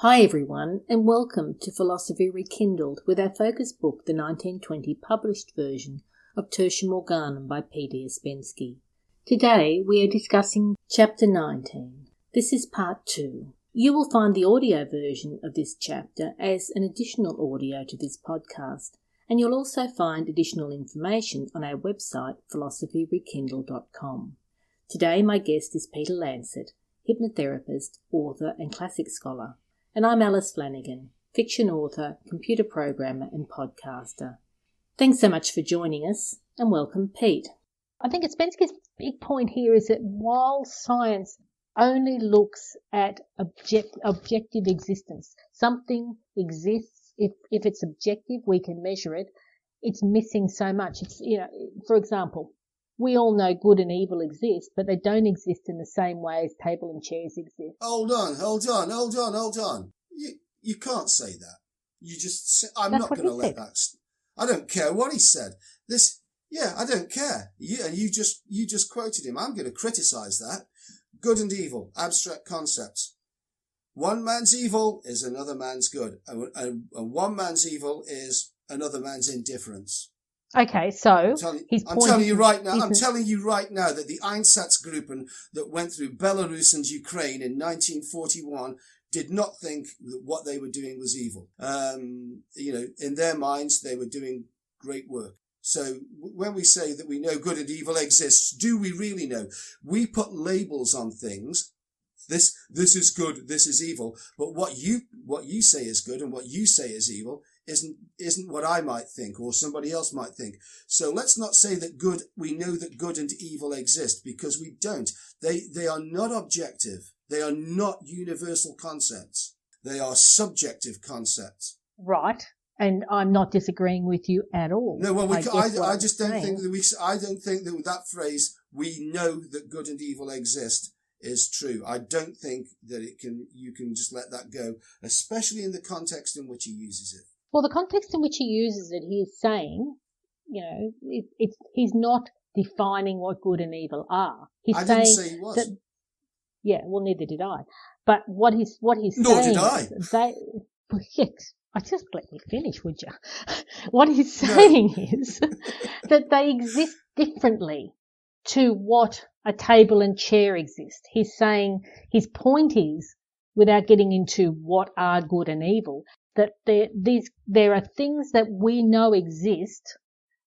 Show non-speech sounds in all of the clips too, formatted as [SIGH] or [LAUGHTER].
Hi everyone, and welcome to Philosophy Rekindled with our focus book, the 1920 published version of Tertium Organum by Peter Ouspensky. Today we are discussing Chapter 19. This is Part 2. You will find the audio version of this chapter as an additional audio to this podcast, and you'll also find additional information on our website, philosophyrekindled.com. Today my guest is Peter Lancett, hypnotherapist, author, and classic scholar and I'm Alice Flanagan, fiction author, computer programmer, and podcaster. Thanks so much for joining us, and welcome, Pete. I think Ouspensky's big point here is that while science only looks at object, objective existence, something exists. If, if it's objective, we can measure it. It's missing so much. It's, you know, for example, we all know good and evil exist, but they don't exist in the same way as table and chairs exist. Hold on, hold on, hold on, hold on. You you can't say that. You just say, I'm That's not going to let said. that. I don't care what he said. This, yeah, I don't care. You, and you just you just quoted him. I'm going to criticize that. Good and evil, abstract concepts. One man's evil is another man's good, and, and, and one man's evil is another man's indifference. Okay, so I'm I'm telling you right now. I'm telling you right now that the Einsatzgruppen that went through Belarus and Ukraine in 1941 did not think that what they were doing was evil. Um, you know, in their minds, they were doing great work. So when we say that we know good and evil exists, do we really know? We put labels on things. This, this is good, this is evil. But what you, what you say is good and what you say is evil isn't, isn't what I might think or somebody else might think. So let's not say that good, we know that good and evil exist because we don't. They, they are not objective. They are not universal concepts. They are subjective concepts. right, and I'm not disagreeing with you at all. No, well, we, I I, I just don't saying- think that we, I don't think that that phrase, we know that good and evil exist is true. I don't think that it can, you can just let that go, especially in the context in which he uses it. Well, the context in which he uses it, he is saying, you know, it, it's he's not defining what good and evil are. He's I saying didn't say he was. that, yeah, well, neither did I. But what he's what he's Nor saying did I. they, [LAUGHS] yes, I just let me finish, would you? [LAUGHS] what he's No. saying [LAUGHS] is that they exist differently to what a table and chair exist. He's saying his point is, without getting into what are good and evil, that there these there are things that we know exist.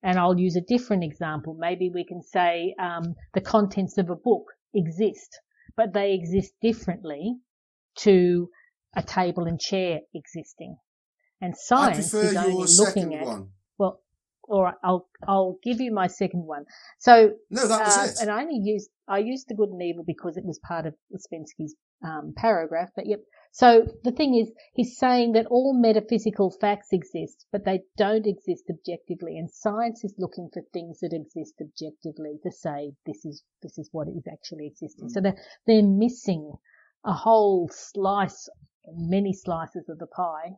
And I'll use a different example. Maybe we can say um, the contents of a book exist, but they exist differently to a table and chair existing. And science is only looking at one. well, all right, I'll I'll give you my second one. So No, that was uh, it. and I only used I used the good and evil because it was part of Ouspensky's um, paragraph. But yep. So the thing is, he's saying that all metaphysical facts exist, but they don't exist objectively, and science is looking for things that exist objectively to say this is this is what is actually existing. Mm. So they're they're missing a whole slice, many slices of the pie,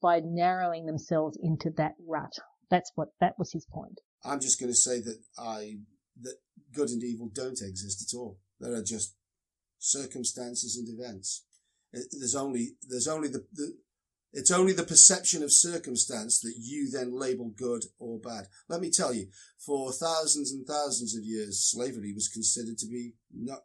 by narrowing themselves into that rut. That's what that was his point. I'm just going to say that I that good and evil don't exist at all. There are just circumstances and events. There's only there's only the, the it's only the perception of circumstance that you then label good or bad. Let me tell you, for thousands and thousands of years, slavery was considered to be not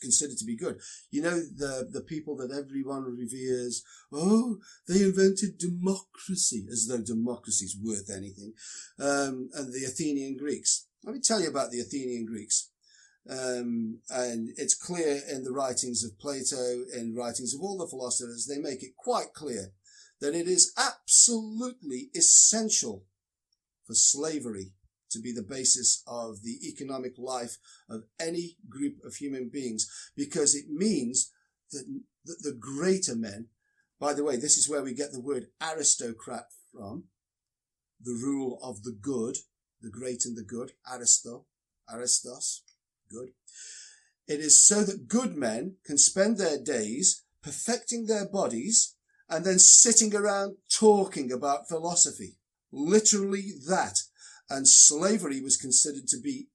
considered to be good. You know the the people that everyone reveres. Oh, they invented democracy, as though democracy's worth anything. Um, and the Athenian Greeks. Let me tell you about the Athenian Greeks. Um, and it's clear in the writings of Plato, in writings of all the philosophers, they make it quite clear that it is absolutely essential for slavery to be the basis of the economic life of any group of human beings because it means that, that the greater men, by the way, this is where we get the word aristocrat from, the rule of the good, the great and the good, aristo, aristos, good. It is so that good men can spend their days perfecting their bodies and then sitting around talking about philosophy. Literally that. And slavery was considered to be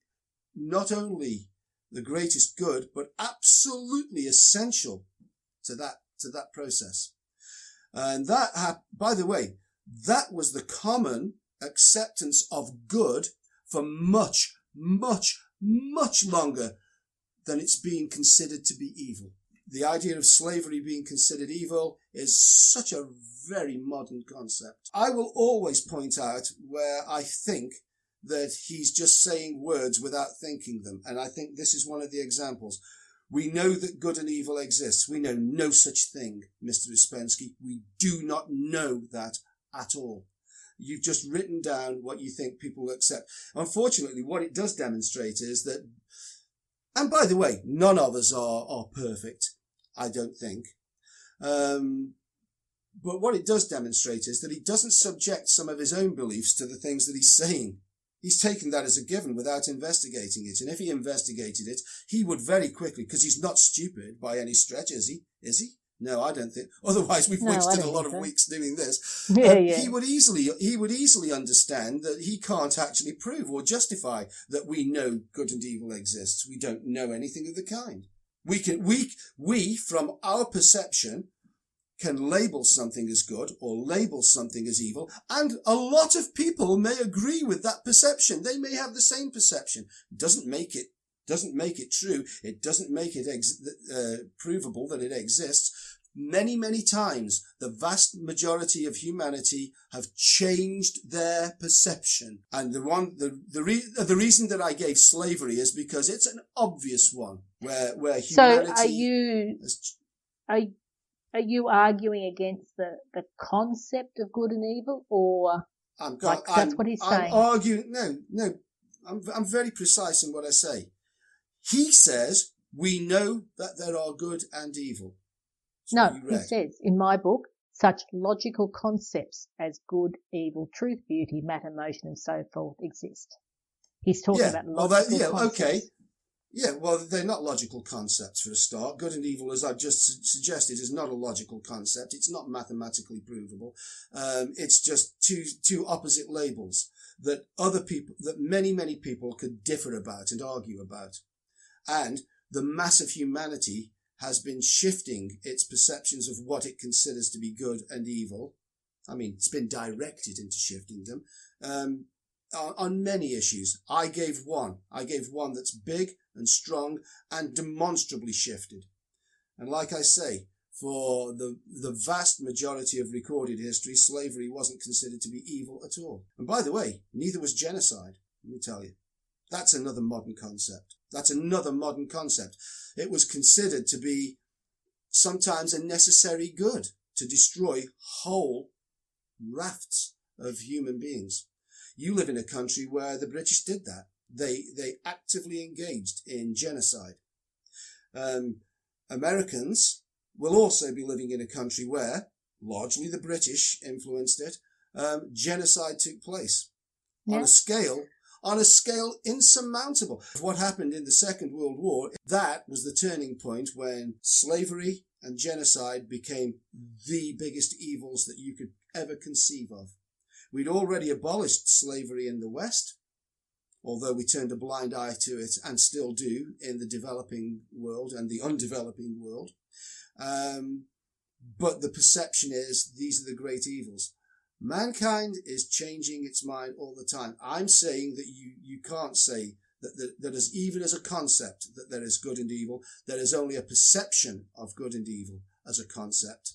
not only the greatest good, but absolutely essential to that, to that process. And that, ha- by the way, that was the common acceptance of good for much, much, much longer than it's being considered to be evil. The idea of slavery being considered evil is such a very modern concept. I will always point out where I think that he's just saying words without thinking them. And I think this is one of the examples. We know that good and evil exists. We know no such thing, Mr. Ouspensky. We do not know that at all. You've just written down what you think people will accept. Unfortunately, what it does demonstrate is that, and by the way, none of us are, are perfect, I don't think. Um, but what it does demonstrate is that he doesn't subject some of his own beliefs to the things that he's saying. He's taken that as a given without investigating it. And if he investigated it, he would very quickly, because he's not stupid by any stretch, is he? Is he? No, I don't think. [LAUGHS] Otherwise, we've No, wasted a lot of so. weeks doing this. [LAUGHS] Yeah, Um, yeah. He would easily, he would easily understand that he can't actually prove or justify that we know good and evil exists. We don't know anything of the kind. We can, we, we, from our perception, can label something as good or label something as evil. And a lot of people may agree with that perception. They may have the same perception. Doesn't make it, doesn't make it true. It doesn't make it ex- uh, provable that it exists. Many, many times, the vast majority of humanity have changed their perception. And the one, the, the, re- the reason that I gave slavery is because it's an obvious one where, where humanity. So are you has are are you arguing against the the concept of good and evil, or I'm, Like, I'm, that's what he's I'm saying. arguing. No, no. I'm, I'm very precise in what I say. He says we know that there are good and evil. No? He says in my book, such logical concepts as good, evil, truth, beauty, matter, motion, and so forth exist. He's talking Yeah, about well, logical that- yeah, concepts. okay. Yeah, well, they're not logical concepts for a start. Good and evil, as I've just su- suggested, is not a logical concept. It's not mathematically provable. Um, it's just two two opposite labels that other people, that many many people could differ about and argue about, and the mass of humanity has been shifting its perceptions of what it considers to be good and evil. I mean, it's been directed into shifting them. Um, on, on many issues. I gave one. I gave one that's big and strong and demonstrably shifted. And like I say, for the, the vast majority of recorded history, slavery wasn't considered to be evil at all. And by the way, neither was genocide, let me tell you. That's another modern concept. That's another modern concept. It was considered to be sometimes a necessary good to destroy whole rafts of human beings. You live in a country where the British did that. They they actively engaged in genocide. Um, Americans will also be living in a country where, largely the British influenced it, um, genocide took place on a scale on a scale insurmountable. What happened in the Second World War, that was the turning point when slavery and genocide became the biggest evils that you could ever conceive of. We'd already abolished slavery in the West, although we turned a blind eye to it and still do in the developing world and the undeveloping world. Um, but the perception is these are the great evils. Mankind is changing its mind all the time. I'm saying that you, you can't say that, that, that as even as a concept that there is good and evil, there is only a perception of good and evil as a concept.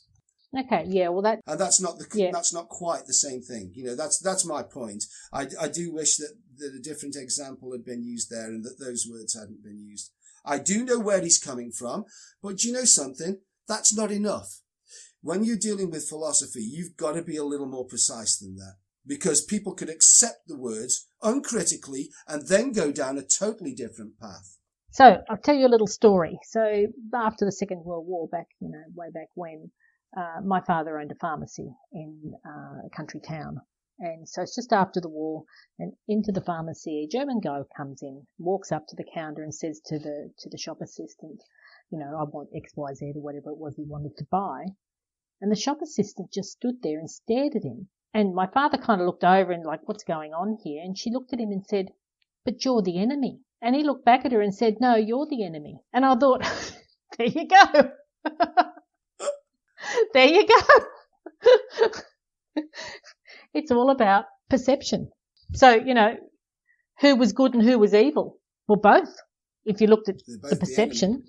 Okay, yeah, well that And that's not the, Yeah. that's not quite the same thing. You know, that's, that's my point. I, I do wish that, that a different example had been used there and that those words hadn't been used. I do know where he's coming from, but do you know something? That's not enough. When you're dealing with philosophy, you've got to be a little more precise than that because people could accept the words uncritically and then go down a totally different path. So I'll tell you a little story. So after the Second World War, back you know way back when, uh, my father owned a pharmacy in uh, a country town, and so it's just after the war, and into the pharmacy, a German guy comes in, walks up to the counter, and says to the to the shop assistant, you know, I want X, Y, Z, or whatever it was he wanted to buy, and the shop assistant just stood there and stared at him. And my father kind of looked over and like, what's going on here? And she looked at him and said, but you're the enemy. And he looked back at her and said, no, you're the enemy. And I thought, [LAUGHS] there you go. [LAUGHS] there you go. [LAUGHS] it's all about perception. So, you know, who was good and who was evil? Well, both. If you looked at the perception,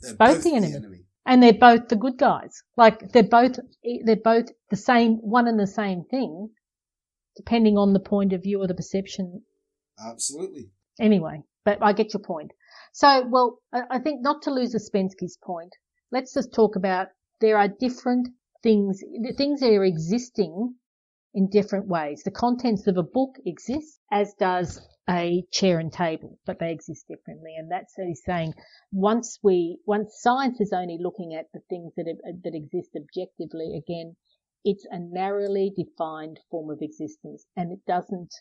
the both, both the enemy. the enemy. And they're both the good guys. Like they're both they're both the same one and the same thing, depending on the point of view or the perception. Absolutely. Anyway, but I get your point. So, well, I think not to lose Ouspensky's point, let's just talk about there are different things, the things that are existing in different ways. The contents of a book exist, as does a chair and table, but they exist differently. And that's what he's saying. Once we, once science is only looking at the things that, that exist objectively, again, it's a narrowly defined form of existence and it doesn't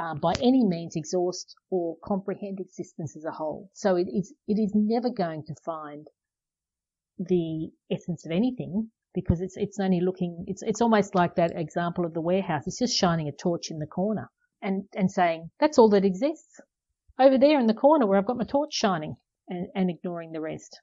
uh, by any means exhaust or comprehend existence as a whole. So it is, it is never going to find the essence of anything because it's, it's only looking, it's, it's almost like that example of the warehouse. It's just shining a torch in the corner and, and saying, that's all that exists over there in the corner where I've got my torch shining and, and ignoring the rest.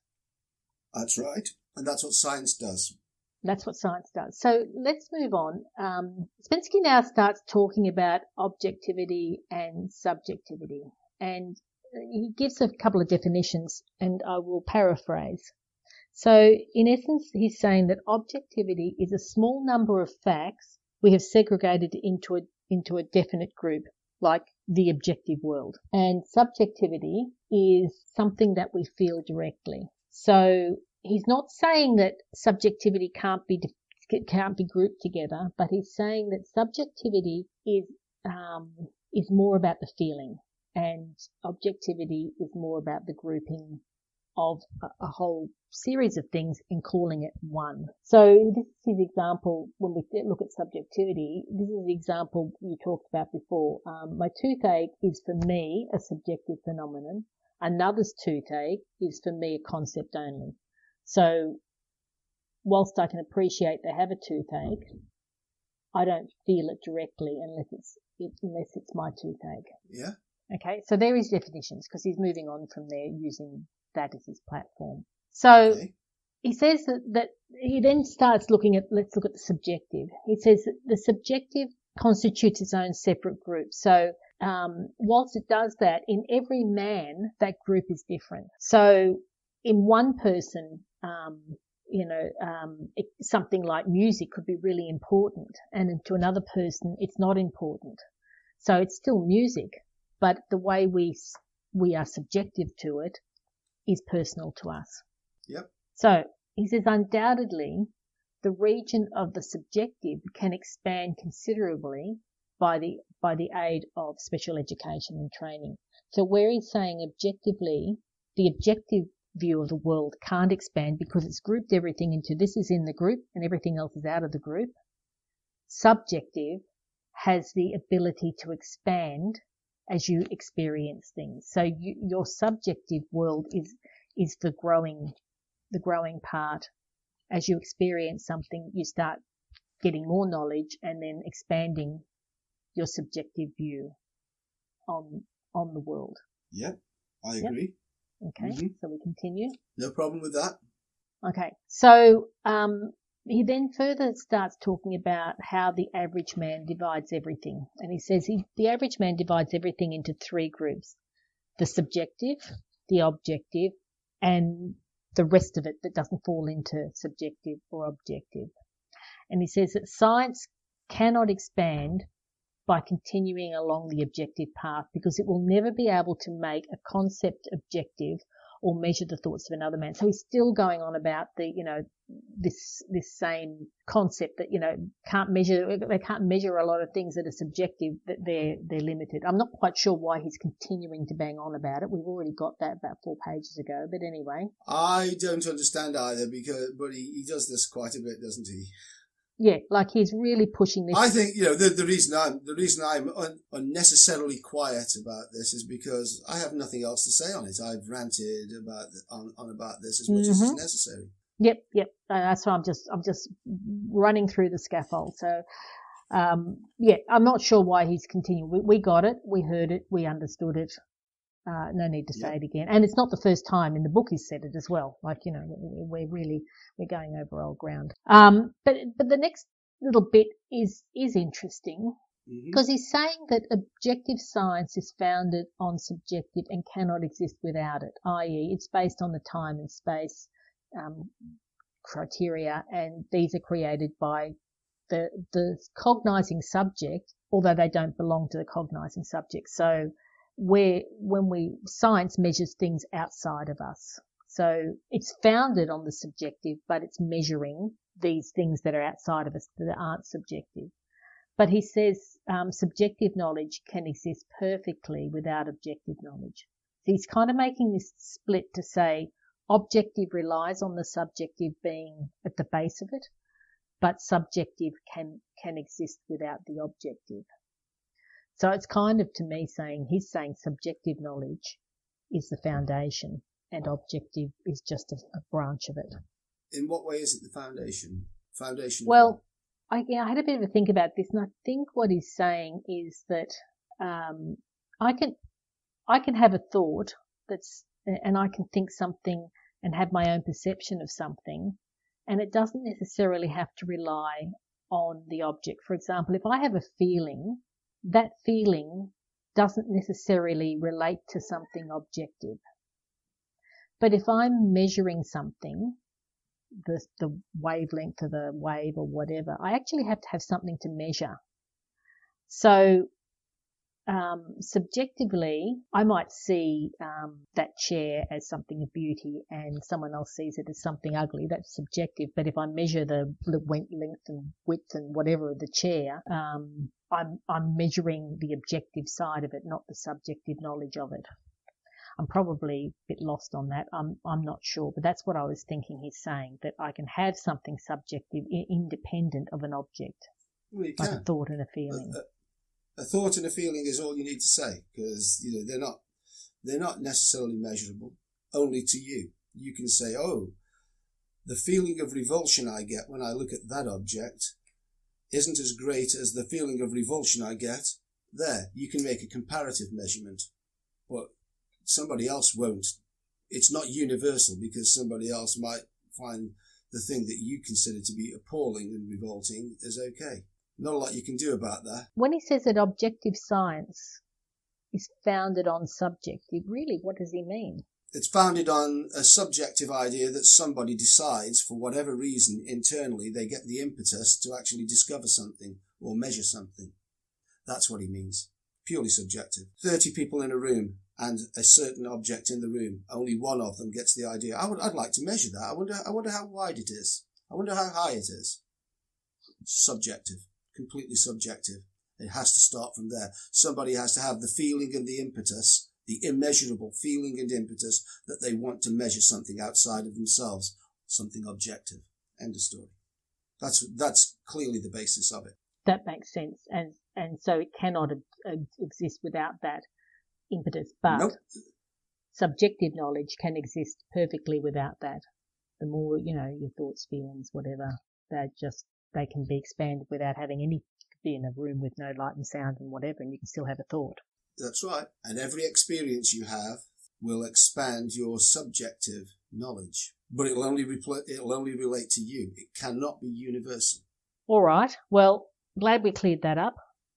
That's right. And that's what science does. That's what science does. So let's move on. Um, Ouspensky now starts talking about objectivity and subjectivity, and he gives a couple of definitions, and I will paraphrase. So, in essence, he's saying that objectivity is a small number of facts we have segregated into a into a definite group, like the objective world, and subjectivity is something that we feel directly. So he's not saying that subjectivity can't be can't be grouped together, but he's saying that subjectivity is um, is more about the feeling, and objectivity is more about the grouping of a, whole series of things and calling it one. So this is his example when we look at subjectivity. This is the example you talked about before. Um, my toothache is for me a subjective phenomenon. Another's toothache is for me a concept only. So whilst I can appreciate they have a toothache, I don't feel it directly unless it's it, unless it's my toothache. Yeah. Okay, so there is definitions because he's moving on from there using that as his platform. So Okay. he says that, that he then starts looking at let's look at the subjective. He says that the subjective constitutes its own separate group. So um, whilst it does that, in every man, that group is different. So in one person, um, you know, um, it, something like music could be really important, and to another person, it's not important. So it's still music, but the way we we are subjective to it is personal to us. Yep. So he says undoubtedly the region of the subjective can expand considerably by the by the aid of special education and training. So where he's saying objectively, the objective view of the world can't expand because it's grouped everything into this is in the group and everything else is out of the group. Subjective has the ability to expand as you experience things. So you, your subjective world is is the growing the growing part. As you experience something, you start getting more knowledge and then expanding your subjective view on on the world. Yep. I Yep. agree. Okay, Mhm. so we continue. No problem with that. Okay, so um, he then further starts talking about how the average man divides everything, and he says he, the average man divides everything into three groups: the subjective, the objective, and the rest of it that doesn't fall into subjective or objective. And he says that science cannot expand by continuing along the objective path because it will never be able to make a concept objective or measure the thoughts of another man. So he's still going on about the, you know, this this same concept that you know can't measure they can't measure a lot of things that are subjective that they're they're limited. I'm not quite sure why he's continuing to bang on about it. We've already got that about four pages ago, but anyway, I don't understand either because, but he, he does this quite a bit, doesn't he? Yeah, like he's really pushing this. I think you know the the reason I'm the reason I'm un, unnecessarily quiet about this is because I have nothing else to say on it. I've ranted about the, on, on about this as much as is Mhm. necessary. Yep, yep. Uh, that's why I'm just I'm just running through the scaffold. So, um, yeah, I'm not sure why he's continuing. We, we got it, we heard it, we understood it. Uh, no need to say it again. And it's not the first time in the book he's said it as well. Like, you know, we- we're really, we're going over old ground. Um, but, but the next little bit is, is interesting because he's saying that objective science is founded on subjective and cannot exist without it, i.e., it's based on the time and space um, criteria, and these are created by the the cognizing subject, although they don't belong to the cognizing subject. So, where when we science measures things outside of us, so it's founded on the subjective, but it's measuring these things that are outside of us that aren't subjective. But he says um, subjective knowledge can exist perfectly without objective knowledge. So he's kind of making this split to say objective relies on the subjective being at the base of it, but subjective can can exist without the objective. So it's kind of to me saying he's saying subjective knowledge is the foundation and objective is just a, a branch of it. In what way is it the foundation? Foundation. Well, I, yeah, I had a bit of a think about this, and I think what he's saying is that um, I can I can have a thought that's and I can think something and have my own perception of something, and it doesn't necessarily have to rely on the object. For example, if I have a feeling, that feeling doesn't necessarily relate to something objective. But if I'm measuring something, the, the wavelength of the wave or whatever, I actually have to have something to measure. So, um, subjectively, I might see um, that chair as something of beauty, and someone else sees it as something ugly. That's subjective. But if I measure the, the length and width and whatever of the chair, um, I'm I'm measuring the objective side of it, not the subjective knowledge of it. I'm probably a bit lost on that. I'm I'm not sure, but that's what I was thinking. He's saying that I can have something subjective independent of an object, Well, like a thought and a feeling. A, thought and a feeling is all you need to say because you know they're not they're not necessarily measurable. Only to you. You can say, "Oh, the feeling of revulsion I get when I look at that object isn't as great as the feeling of revulsion I get there." You can make a comparative measurement, but somebody else won't. It's not universal because somebody else might find the thing that you consider to be appalling and revolting is okay. Not a lot you can do about that. when he says that objective science is founded on subjective, really, what does he mean? It's founded on a subjective idea that somebody decides, for whatever reason, internally, they get the impetus to actually discover something or measure something. That's what he means. Purely subjective. 30 people in a room and a certain object in the room. Only one of them gets the idea. I would, I'd like to measure that. I wonder, I wonder how wide it is. I wonder how high it is. Subjective. Completely subjective. It has to start from there. Somebody has to have the feeling and the impetus, the immeasurable feeling and impetus that they want to measure something outside of themselves, something objective. End of story. That's that's clearly the basis of it. That makes sense, and and so it cannot exist without that impetus. But Nope. subjective knowledge can exist perfectly without that. The more you know, your thoughts, feelings, whatever, they just they can be expanded without having any. Be in a room with no light and sound and whatever, and you can still have a thought. That's right. And every experience you have will expand your subjective knowledge, but it'll only repl- it'll only relate to you. It cannot be universal. All right. Well, glad we cleared that up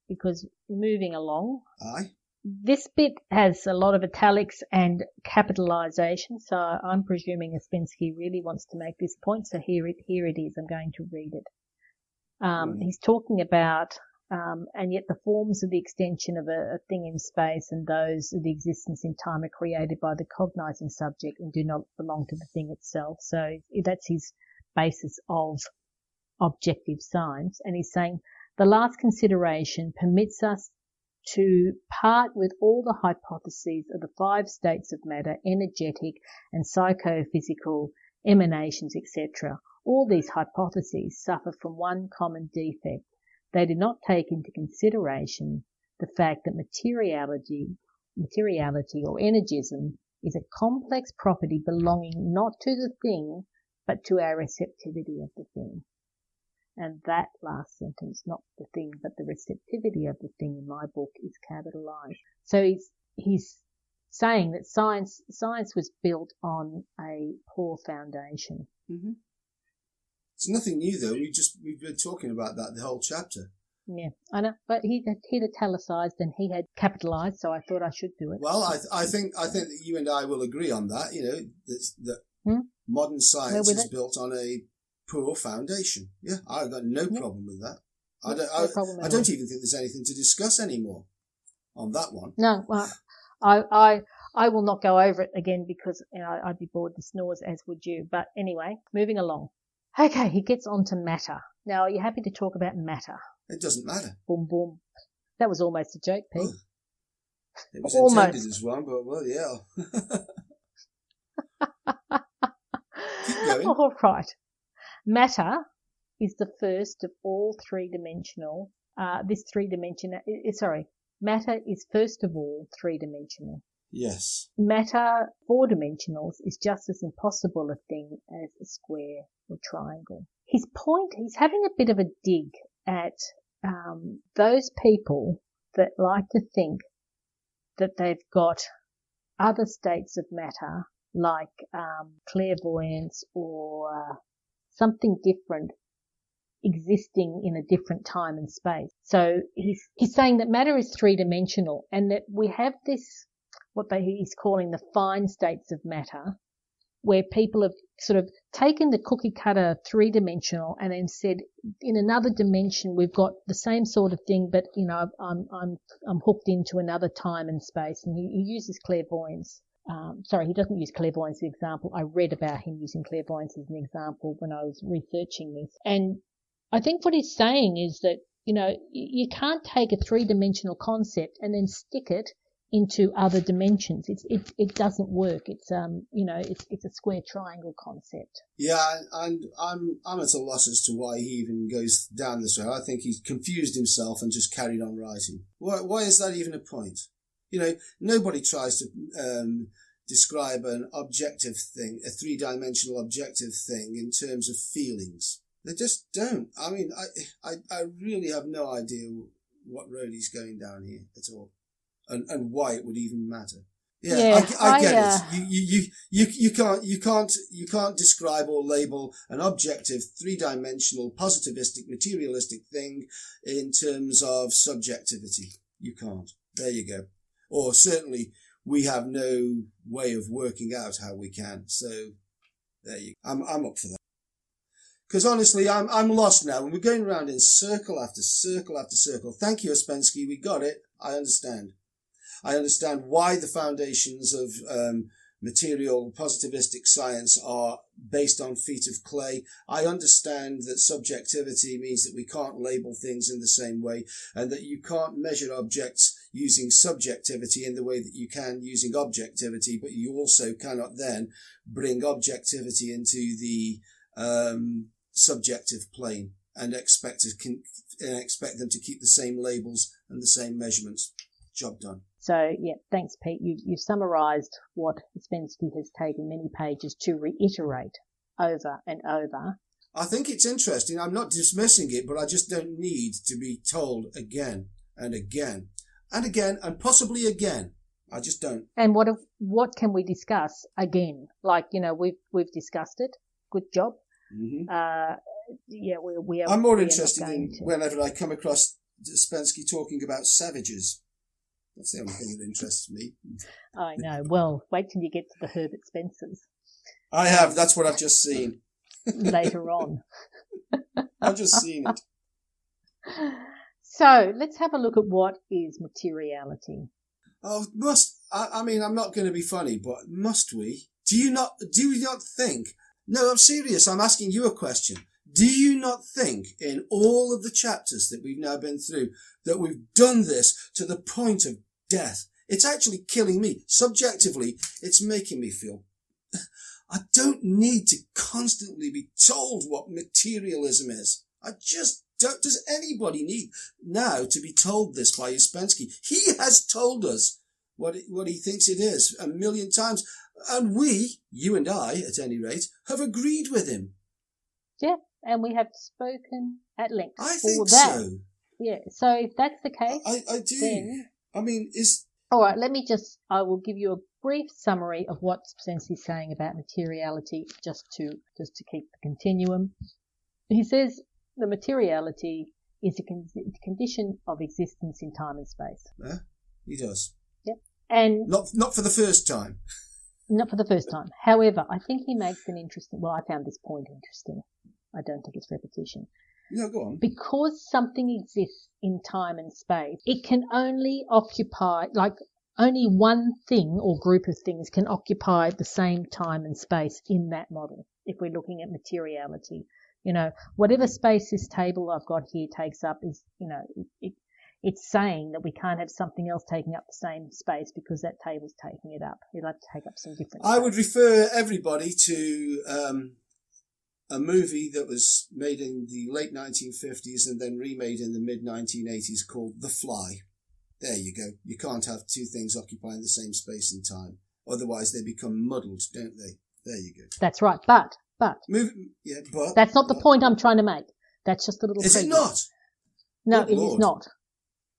because moving along, Aye. this bit has a lot of italics and capitalization, so I'm presuming Ouspensky really wants to make this point. So here it here it is. I'm going to read it. Um, Mhm. He's talking about, um, and yet the forms of the extension of a, a thing in space and those of the existence in time are created by the cognizing subject and do not belong to the thing itself. So that's his basis of objective science. And he's saying the last consideration permits us to part with all the hypotheses of the fine states of matter, energetic and psychophysical emanations, etc. All these hypotheses suffer from one common defect. They do not take into consideration the fact that materiality, materiality or energism is a complex property belonging not to the thing, but to our receptivity of the thing. And that last sentence, not the thing, but the receptivity of the thing in my book is capitalized. So he's, he's saying that science science was built on a poor foundation. hmm It's nothing new though. We just we've been talking about that the whole chapter. Yeah, I know, but he had he'd italicized and he had capitalized, so I thought I should do it. Well, I I think I think that you and I will agree on that. You know, that that Hmm? modern science is it. built on a poor foundation. Yeah, I've got no Yeah. problem with that. I don't. no I, problem I don't even think there's anything to discuss anymore on that one. No, well, I, I, I will not go over it again because you know, I'd be bored to snores, as would you. But anyway, moving along. Okay, he gets on to matter. Now, are you happy to talk about matter? It doesn't matter. Boom, boom. That was almost a joke, Pete. Oh. It was Almost. intended as one, but well, yeah. [LAUGHS] Keep [LAUGHS] going. All right. Matter is the first of all three dimensional. Uh, this three dimensional. Sorry, matter is first of all three dimensional. yes. Matter four dimensionals is just as impossible a thing as a square or triangle. His point, he's having a bit of a dig at um, those people that like to think that they've got other states of matter like um, clairvoyance or uh, something different existing in a different time and space. So he's he's saying that matter is three dimensional and that we have this what they, he's calling the fine states of matter, where people have sort of taken the cookie cutter three dimensional and then said in another dimension we've got the same sort of thing, but you know I'm I'm I'm hooked into another time and space, and he, he uses clairvoyance. Um, sorry, he doesn't use clairvoyance as an example. I read about him using clairvoyance as an example when I was researching this, and I think what he's saying is that you know you you can't take a three dimensional concept and then stick it into other dimensions. It's it it doesn't work. It's um you know it's it's a square triangle concept. Yeah, and I'm I'm at a loss as to why he even goes down this road. I think he's confused himself and just carried on writing. Why why is that even a point? You know, nobody tries to um, describe an objective thing, a three dimensional objective thing, in terms of feelings. They just don't. I mean, I I I really have no idea what road he's going down here at all, and and why it would even matter. Yeah, Yeah, I, I get I, uh, it. You, you, you, you, you can't, you can't, you can't describe or label an objective, three-dimensional, positivistic, materialistic thing in terms of subjectivity. You can't. There you go. Or certainly, we have no way of working out how we can. So, there you. I'm, I'm up for that. Because honestly, I'm, I'm lost now, and we're going around in circle after circle after circle. Thank you, Ouspensky. We got it. I understand. I understand why the foundations of um, material positivistic science are based on feet of clay. I understand that subjectivity means that we can't label things in the same way and that you can't measure objects using subjectivity in the way that you can using objectivity, but you also cannot then bring objectivity into the um, subjective plane and expect to and expect them to keep the same labels and the same measurements. Job done. So yeah, thanks Pete. You you've summarised what Ouspensky has taken many pages to reiterate over and over. I think it's interesting. I'm not dismissing it, but I just don't need to be told again and again and again and possibly again. I just don't. And what if, what can we discuss again? Like you know we've we've discussed it. Good job. hmm Uh, yeah, we we are. I'm more we are not interested in to- whenever I come across Ouspensky talking about savages. That's the only thing that interests me. I know. Well, wait till you get to the Herbert Spencers I have. That's what I've just seen. later on. [LAUGHS] I've just seen it. So let's have a look at what is materiality. Oh, must I, I mean I'm not going to be funny, but must we? Do you not? Do you not think? No, I'm serious. I'm asking you a question. Do you not think in all of the chapters that we've now been through that we've done this to the point of death? It's actually killing me. Subjectively, it's making me feel. [SIGHS] I don't need to constantly be told what materialism is. I just don't. Does anybody need now to be told this by Ouspensky? He has told us what it, what he thinks it is a million times, and we, you and I, at any rate, have agreed with him. Yeah, and we have spoken at length I think so. Yeah. So if that's the case, I, I do. then I mean, is All right, let me just, I will give you a brief summary of what is saying about materiality just to, just to keep the continuum. He says the materiality is a con- condition of existence in time and space. Yeah, he does. Yep. And not not for the first time. Not for the first time. However, I think he makes an interesting. Well, I found this point interesting. I don't think it's repetition. No, go on. Because something exists in time and space, it can only occupy, like, only one thing or group of things can occupy the same time and space in that model. If we're looking at materiality, you know, whatever space this table I've got here takes up is, you know, it, it, it's saying that we can't have something else taking up the same space because that table's taking it up. It'll have to take up some different. I would refer everybody to um, a movie that was made in the late 1950s and then remade in the mid 1980s called The Fly. There you go. You can't have two things occupying the same space and time. Otherwise, they become muddled, don't they? There you go. That's right. But, but. Move, yeah, but. That's not the point I'm trying to make. That's just a little. Is it not? No, Good it Lord. is not.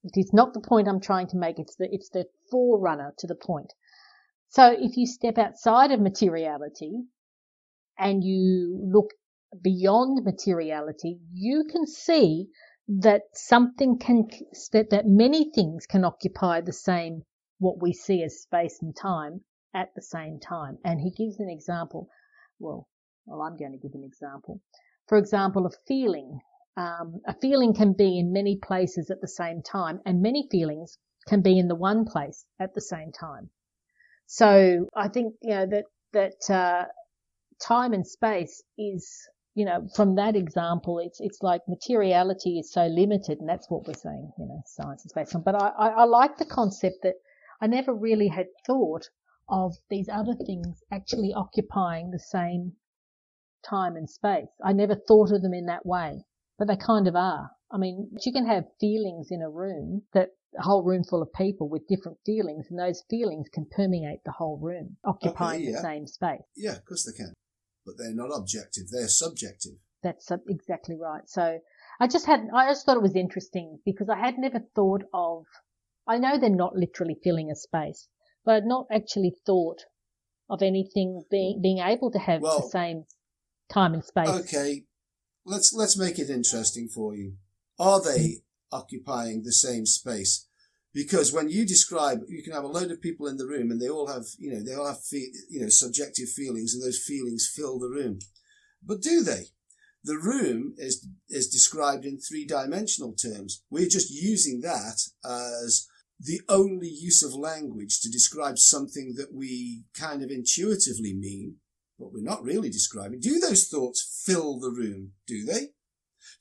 It is not the point I'm trying to make. It's the, it's the forerunner to the point. So if you step outside of materiality and you look beyond materiality, you can see that something can, that, that many things can occupy the same, what we see as space and time at the same time. And he gives an example. Well, well, I'm going to give an example. For example, a feeling um, a feeling can be in many places at the same time, and many feelings can be in the one place at the same time. So I think you know that that uh, time and space is you know from that example, it's it's like materiality is so limited, and that's what we're saying. You know, science is based on. But I, I, I like the concept that I never really had thought of these other things actually occupying the same time and space. I never thought of them in that way but they kind of are. I mean, you can have feelings in a room that a whole room full of people with different feelings, and those feelings can permeate the whole room, occupying yeah. the same space. Yeah, of course they can. But they're not objective, they're subjective. That's exactly right. So I just had, I just thought it was interesting because I had never thought of, I know they're not literally filling a space, but I'd not actually thought of anything being, being able to have well, the same time and space. Okay, let's let's make it interesting for you. Are they mm. occupying the same space? Because when you describe, you can have a load of people in the room, and they all have, you know, they all have, fe- you know, subjective feelings, and those feelings fill the room. But do they? The room is is described in three dimensional terms. We're just using that as the only use of language to describe something that we kind of intuitively mean but we're not really describing. Do those thoughts fill the room? Do they?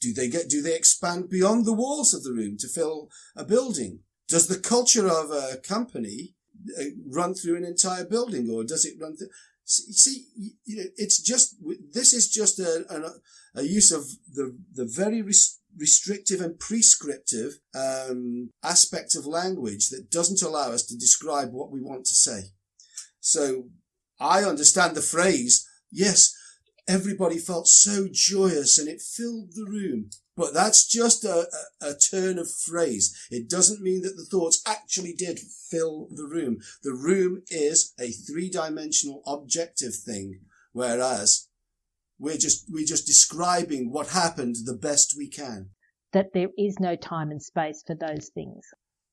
Do they get, do they expand beyond the walls of the room to fill a building? Does the culture of a company uh, run through an entire building or does it run through? See, you know, it's just, this is just a, a, a use of the, the very restrictive and prescriptive um, aspect of language that doesn't allow us to describe what we want to say. So I understand the phrase. Yes, everybody felt so joyous and it filled the room. But that's just a, a, a, turn of phrase. It doesn't mean that the thoughts actually did fill the room. The room is a three dimensional objective thing, whereas we're just, we're just describing what happened the best we can. That there is no time and space for those things.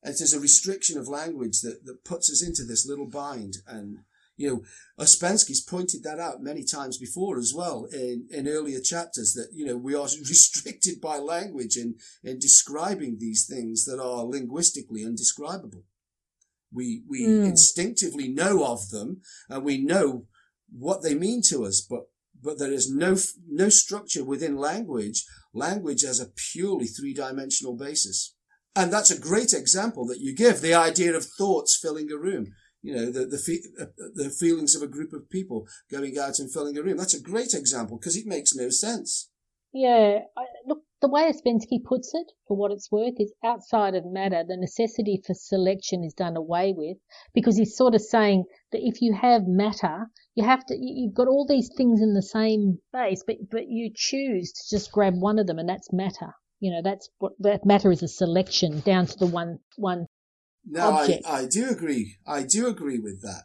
It is a restriction of language that, that puts us into this little bind and you know, Ouspensky's pointed that out many times before as well in, in earlier chapters that, you know, we are [LAUGHS] restricted by language in, in describing these things that are linguistically undescribable. We, we mm. instinctively know of them and we know what they mean to us, but, but there is no, no structure within language, language as a purely three dimensional basis. And that's a great example that you give, the idea of thoughts filling a room you know, the, the, uh, the feelings of a group of people going out and filling a room. That's a great example because it makes no sense. Yeah. I, look, the way Ouspensky puts it, for what it's worth, is outside of matter, the necessity for selection is done away with because he's sort of saying that if you have matter, you have to, you've got all these things in the same space, but, but you choose to just grab one of them and that's matter. You know, that's what that matter is a selection down to the one, one No. I, I do agree. I do agree with that.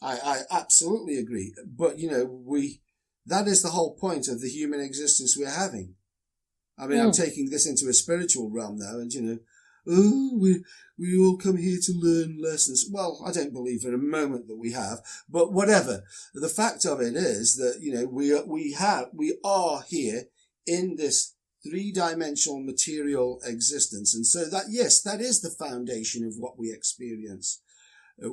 I, I absolutely agree. But, you know, we, that is the whole point of the human existence we're having. I mean, I'm Mm. taking this into a spiritual realm now and, you know, oh, we, we all come here to learn lessons. Well, I don't believe for a moment that we have, but whatever. The fact of it is that, you know, we we have, we are here in this three dimensional material existence. And so that, yes, that is the foundation of what we experience. Uh,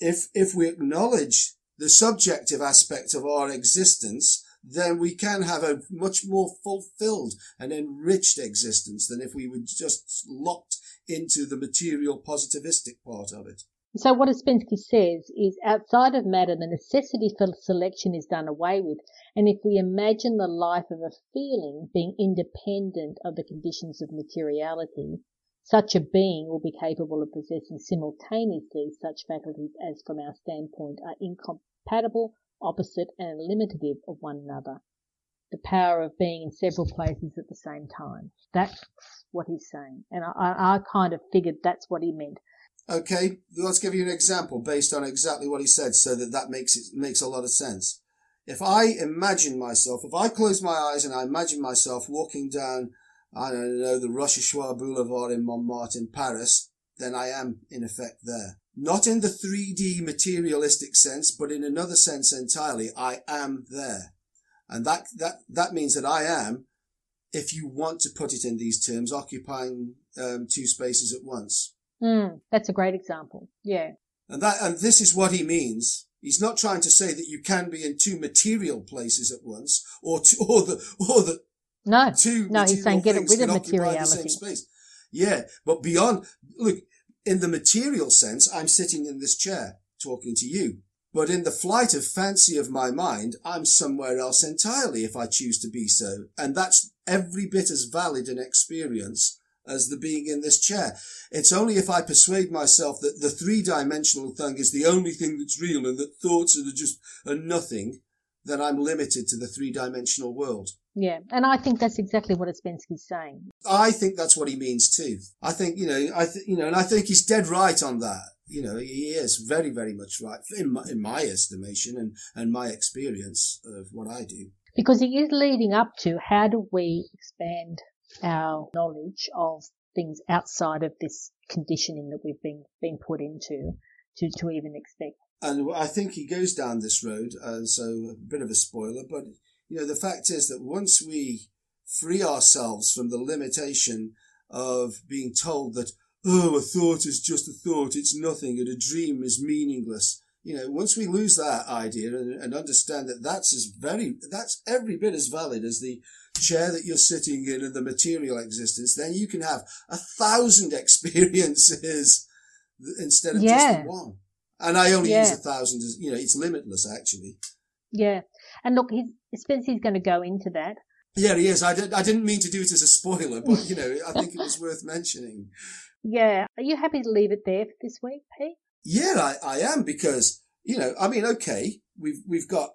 if, if we acknowledge the subjective aspect of our existence, then we can have a much more fulfilled and enriched existence than if we were just locked into the material positivistic part of it. So what Ouspensky says is outside of matter, the necessity for selection is done away with. And if we imagine the life of a feeling being independent of the conditions of materiality, such a being will be capable of possessing simultaneously such faculties as from our standpoint are incompatible, opposite and eliminative of one another. The power of being in several places at the same time. That's what he's saying. And I, I, I kind of figured that's what he meant. Okay, let's give you an example based on exactly what he said so that that makes it makes a lot of sense. If I imagine myself, if I close my eyes and I imagine myself walking down, I don't know, the Rochechouart Boulevard in Montmartre in Paris, then I am in effect there. Not in the 3D materialistic sense, but in another sense entirely, I am there. And that, that, that means that I am, if you want to put it in these terms, occupying um, two spaces at once. Mm, that's a great example. Yeah. And that, and this is what he means. He's not trying to say that you can be in two material places at once, or two, [LAUGHS] or the, or the No. two. No, he's saying get rid of materiality. same space. Yeah, but beyond, look, in the material sense, I'm sitting in this chair talking to you. But in the flight of fancy of my mind, I'm somewhere else entirely if I choose to be so. And that's every bit as valid an experience as the being in this chair. It's only if I persuade myself that the three dimensional thing is the only thing that's real and that thoughts are just are nothing, that I'm limited to the three dimensional world. Yeah. And I think that's exactly what Ouspensky's saying. I think that's what he means too. I think, you know, I think, you know, and I think he's dead right on that. You know, he is very, very much right in my, in my estimation and, and my experience of what I do. Because it is leading up to how do we expand our knowledge of things outside of this conditioning that we've been, been put into to, to even expect. And I think he goes down this road, and so a bit of a spoiler, but you know, the fact is that once we free ourselves from the limitation of being told that, oh, a thought is just a thought, it's nothing, and a dream is meaningless. You know, once we lose that idea and, and understand that that's as very, that's every bit as valid as the chair that you're sitting in and the material existence, then you can have a thousand [LAUGHS] experiences instead of just Yeah. the one. And I only use a thousand as, you know, it's limitless actually. Yeah. And look, he's, Ouspensky's going to go into that. Yeah, he is. I, did, I didn't mean to do it as a spoiler, but you know, I think it [LAUGHS] was worth mentioning. Yeah. Are you happy to leave it there for this week, Pete? Yeah, I, I am because, you know, I mean, okay, we've, we've got,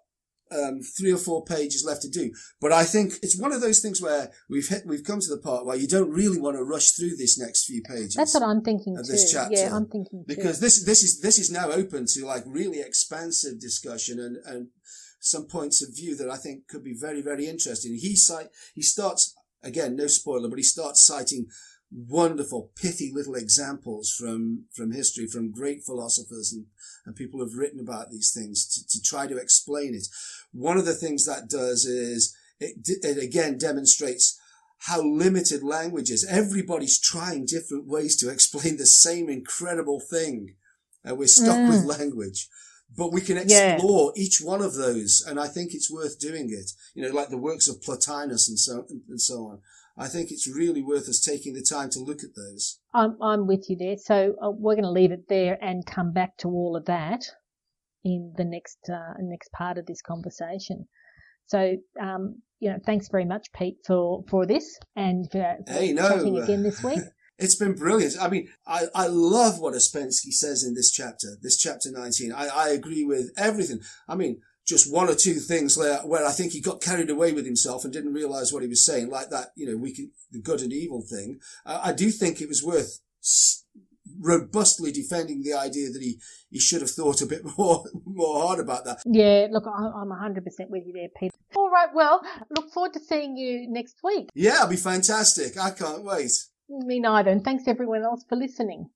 um, three or four pages left to do, but I think it's one of those things where we've hit, we've come to the part where you don't really want to rush through this next few pages. That's what I'm thinking Of too. this chapter. Yeah, I'm thinking too. because this this is this is now open to like really expansive discussion and and some points of view that I think could be very very interesting. He cite he starts again no spoiler, but he starts citing wonderful pithy little examples from from history from great philosophers and and people have written about these things to, to try to explain it. One of the things that does is it, it again demonstrates how limited language is. Everybody's trying different ways to explain the same incredible thing. And we're stuck Mm. with language. But we can Yeah. explore each one of those, and I think it's worth doing it. You know, like the works of Plotinus and so and so on. I think it's really worth us taking the time to look at those. I'm, I'm with you there. So uh, we're going to leave it there and come back to all of that in the next uh, next part of this conversation. So, um, you know, thanks very much, Pete, for for this and for, for Hey, no, chatting uh, again this week. [LAUGHS] It's been brilliant. I mean, I, I love what Ouspensky says in this chapter, this chapter 19. I, I agree with everything. I mean, just one or two things where, where I think he got carried away with himself and didn't realize what he was saying, like that, you know, we the good and evil thing. Uh, I do think it was worth robustly defending the idea that he, he should have thought a bit [LAUGHS] more more hard about that. Yeah, look, I'm 100% with you there, Peter. All right, well, look forward to seeing you next week. Yeah, it'll be fantastic. I can't wait. Me neither. And thanks everyone else for listening.